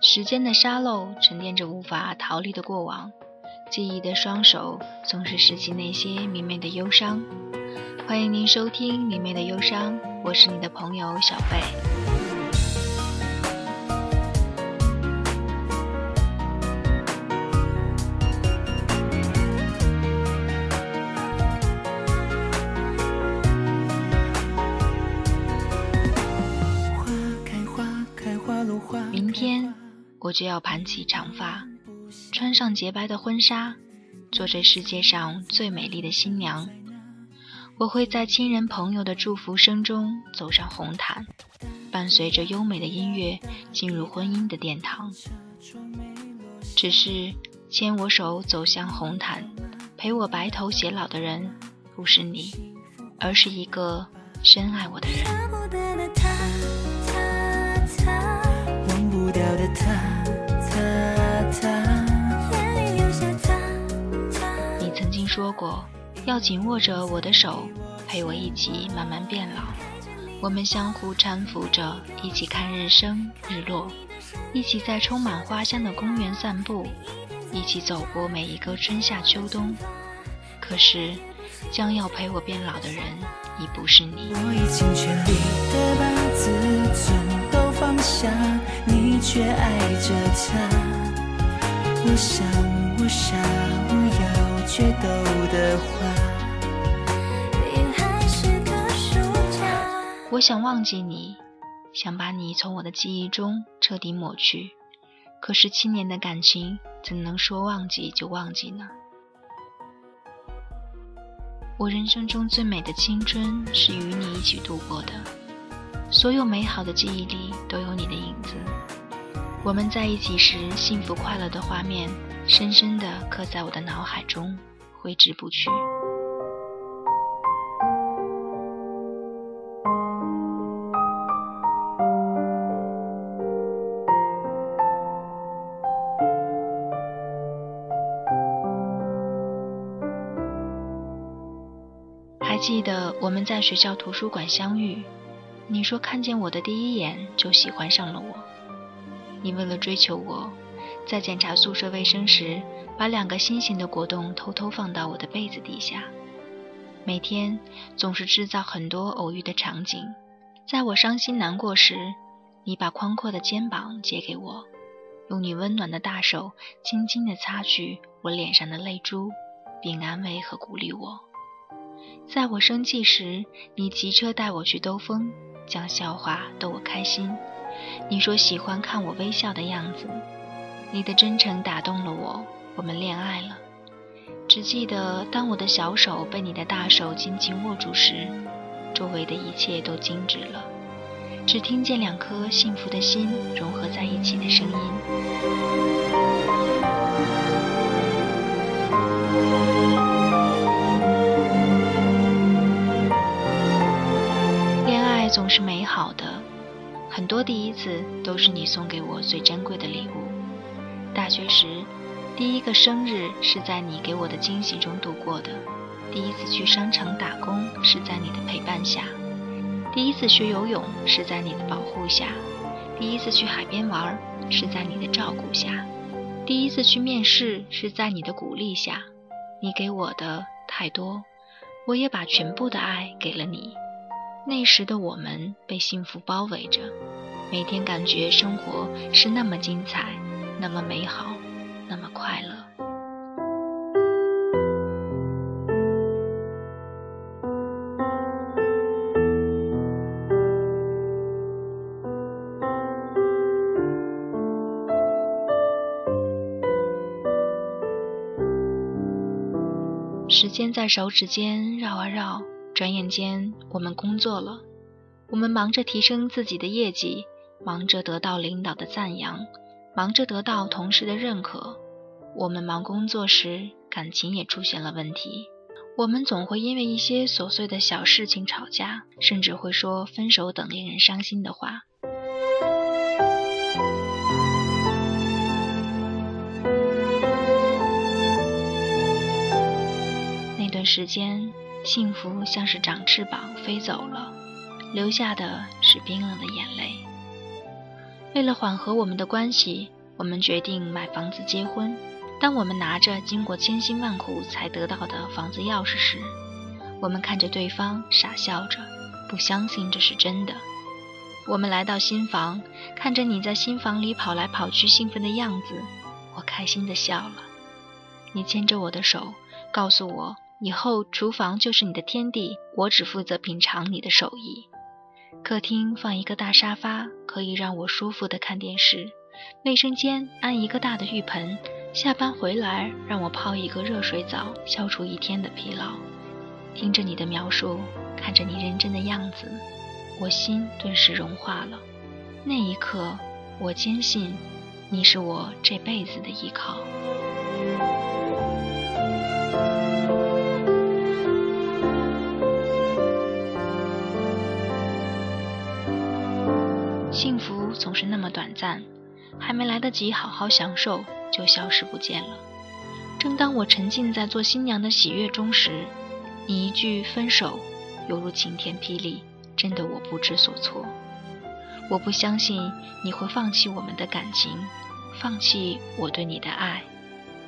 时间的沙漏沉淀着无法逃离的过往，记忆的双手总是拾起那些明媚的忧伤。欢迎您收听《明媚的忧伤》，我是你的朋友小贝。就要盘起长发，穿上洁白的婚纱，做这世界上最美丽的新娘。我会在亲人朋友的祝福声中走上红毯，伴随着优美的音乐进入婚姻的殿堂。只是牵我手走向红毯，陪我白头偕老的人，不是你，而是一个深爱我的人。忘不掉的他说过，要紧握着我的手，陪我一起慢慢变老。我们相互搀扶着，一起看日升日落，一起在充满花香的公园散步，一起走过每一个春夏秋冬。可是，将要陪我变老的人，已不是你。我已尽全力的把自尊都放下。你却爱着他，我想我傻，我要决斗的话，你还是个输家。我想忘记你，想把你从我的记忆中彻底抹去，可是七年的感情，怎能说忘记就忘记呢？我人生中最美的青春，是与你一起度过的。所有美好的记忆里都有你的影子，我们在一起时幸福快乐的画面，深深地刻在我的脑海中，挥之不去。还记得我们在学校图书馆相遇。你说看见我的第一眼就喜欢上了我。你为了追求我，在检查宿舍卫生时，把两个心形的果冻偷偷放到我的被子底下。每天总是制造很多偶遇的场景。在我伤心难过时，你把宽阔的肩膀借给我，用你温暖的大手轻轻地擦去我脸上的泪珠，并安慰和鼓励我。在我生气时，你骑车带我去兜风。讲笑话逗我开心，你说喜欢看我微笑的样子，你的真诚打动了我，我们恋爱了。只记得当我的小手被你的大手紧紧握住时，周围的一切都静止了，只听见两颗幸福的心融合在一起的声音。恋爱总是美好的，很多第一次都是你送给我最珍贵的礼物。大学时，第一个生日是在你给我的惊喜中度过的；第一次去商场打工是在你的陪伴下；第一次学游泳是在你的保护下；第一次去海边玩是在你的照顾下；第一次去面试是在你的鼓励下。你给我的太多，我也把全部的爱给了你。那时的我们被幸福包围着，每天感觉生活是那么精彩，那么美好，那么快乐。时间在手指间绕啊绕。转眼间，我们工作了，我们忙着提升自己的业绩，忙着得到领导的赞扬，忙着得到同事的认可。我们忙工作时，感情也出现了问题。我们总会因为一些琐碎的小事情吵架，甚至会说分手等令人伤心的话。那段时间。幸福像是长翅膀飞走了，留下的是冰冷的眼泪。为了缓和我们的关系，我们决定买房子结婚。当我们拿着经过千辛万苦才得到的房子钥匙时，我们看着对方傻笑着，不相信这是真的。我们来到新房，看着你在新房里跑来跑去兴奋的样子，我开心的笑了。你牵着我的手，告诉我以后厨房就是你的天地，我只负责品尝你的手艺。客厅放一个大沙发，可以让我舒服地看电视。卫生间安一个大的浴盆，下班回来让我泡一个热水澡，消除一天的疲劳。听着你的描述，看着你认真的样子，我心顿时融化了。那一刻，我坚信你是我这辈子的依靠。总是那么短暂，还没来得及好好享受，就消失不见了。正当我沉浸在做新娘的喜悦中时，你一句分手，犹如晴天霹雳，真的我不知所措。我不相信你会放弃我们的感情，放弃我对你的爱。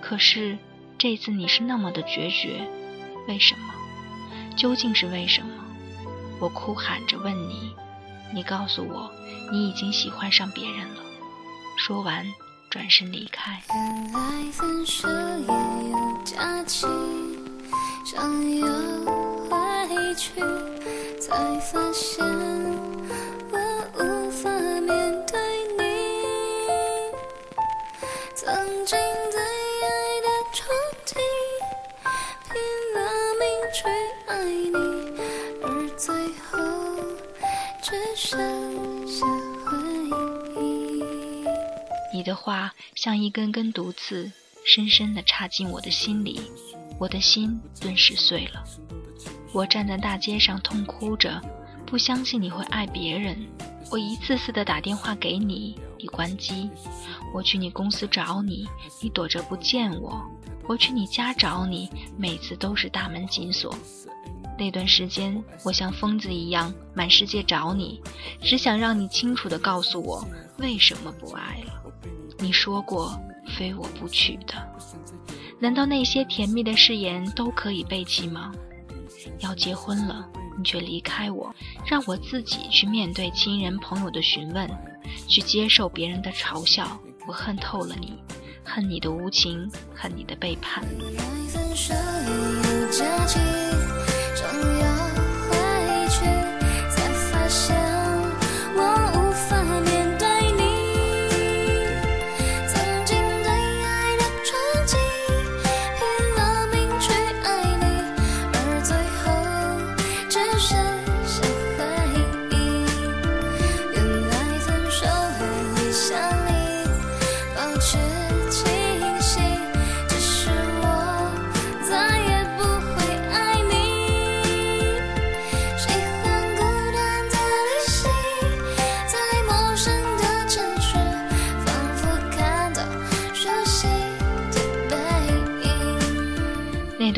可是这次你是那么的决绝，为什么？究竟是为什么？我哭喊着问你。你告诉我，你已经喜欢上别人了。说完，转身离开。原来分手也有假期，想要回去，才发现只剩下回忆。你的话像一根根毒刺，深深地插进我的心里，我的心顿时碎了。我站在大街上痛哭着，不相信你会爱别人。我一次次的打电话给你，你关机；我去你公司找你，你躲着不见我；我去你家找你，每次都是大门紧锁。那段时间，我像疯子一样满世界找你，只想让你清楚地告诉我为什么不爱了。你说过非我不娶的，难道那些甜蜜的誓言都可以背弃吗？要结婚了，你却离开我，让我自己去面对亲人朋友的询问，去接受别人的嘲笑。我恨透了你，恨你的无情，恨你的背叛。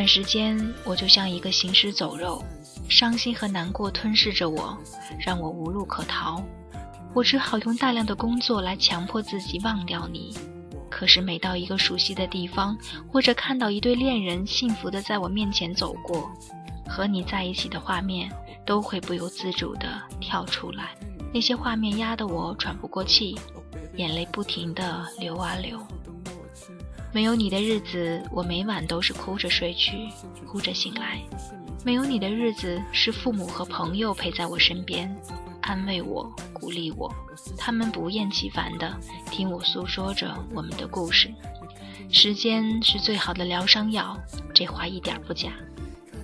段时间，我就像一个行尸走肉，伤心和难过吞噬着我，让我无路可逃。我只好用大量的工作来强迫自己忘掉你。可是每到一个熟悉的地方，或者看到一对恋人幸福的在我面前走过，和你在一起的画面，都会不由自主的跳出来。那些画面压得我喘不过气，眼泪不停的流啊流。没有你的日子，我每晚都是哭着睡去，哭着醒来。没有你的日子，是父母和朋友陪在我身边，安慰我，鼓励我。他们不厌其烦地听我诉说着我们的故事。时间是最好的疗伤药，这话一点不假。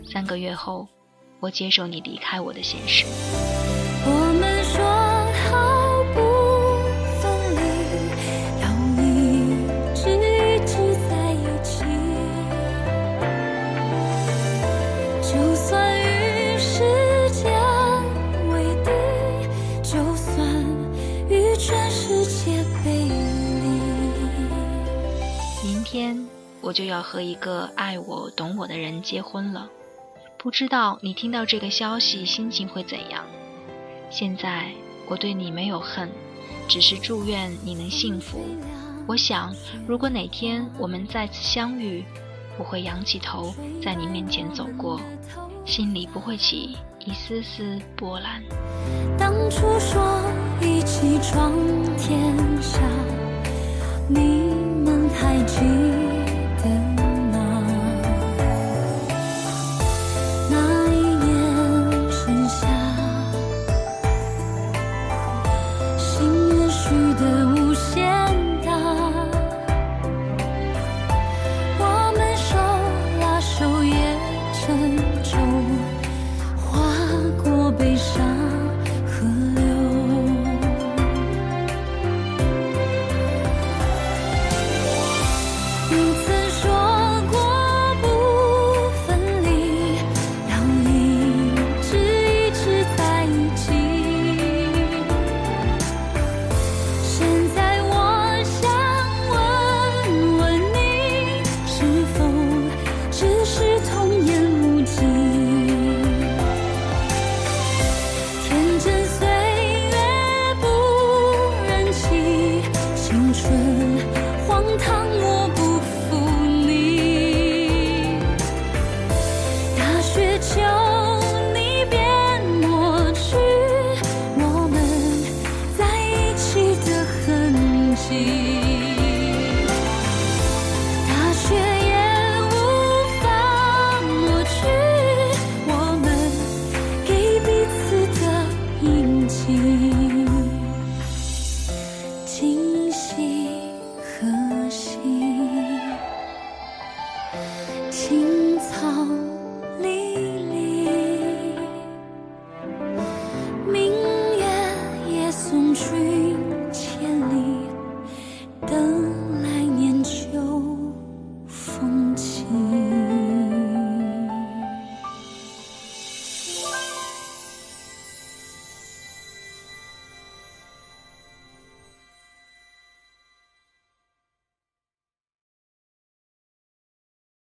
三个月后，我接受你离开我的现实。我就要和一个爱我、懂我的人结婚了，不知道你听到这个消息心情会怎样？现在我对你没有恨，只是祝愿你能幸福。我想，如果哪天我们再次相遇，我会仰起头在你面前走过，心里不会起一丝丝波澜。当初说一起闯天下，你们还记得